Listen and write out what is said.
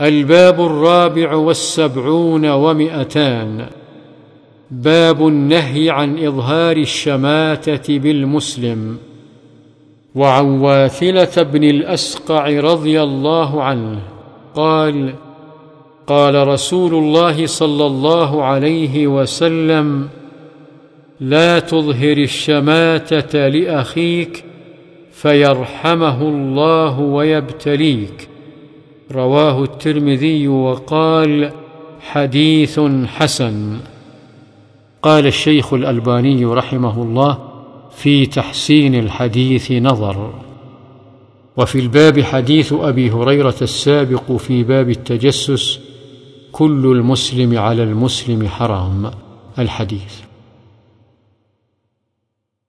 الباب الرابع والسبعون ومئتان. باب النهي عن إظهار الشماتة بالمسلم. وعن واثله بن الأسقع رضي الله عنه قال قال رسول الله صلى الله عليه وسلم لا تظهر الشماتة لأخيك فيرحمه الله ويبتليك. رواه الترمذي وقال حديث حسن. قال الشيخ الألباني رحمه الله في تحسين الحديث نظر. وفي الباب حديث أبي هريرة السابق في باب التجسس كل المسلم على المسلم حرام. الحديث.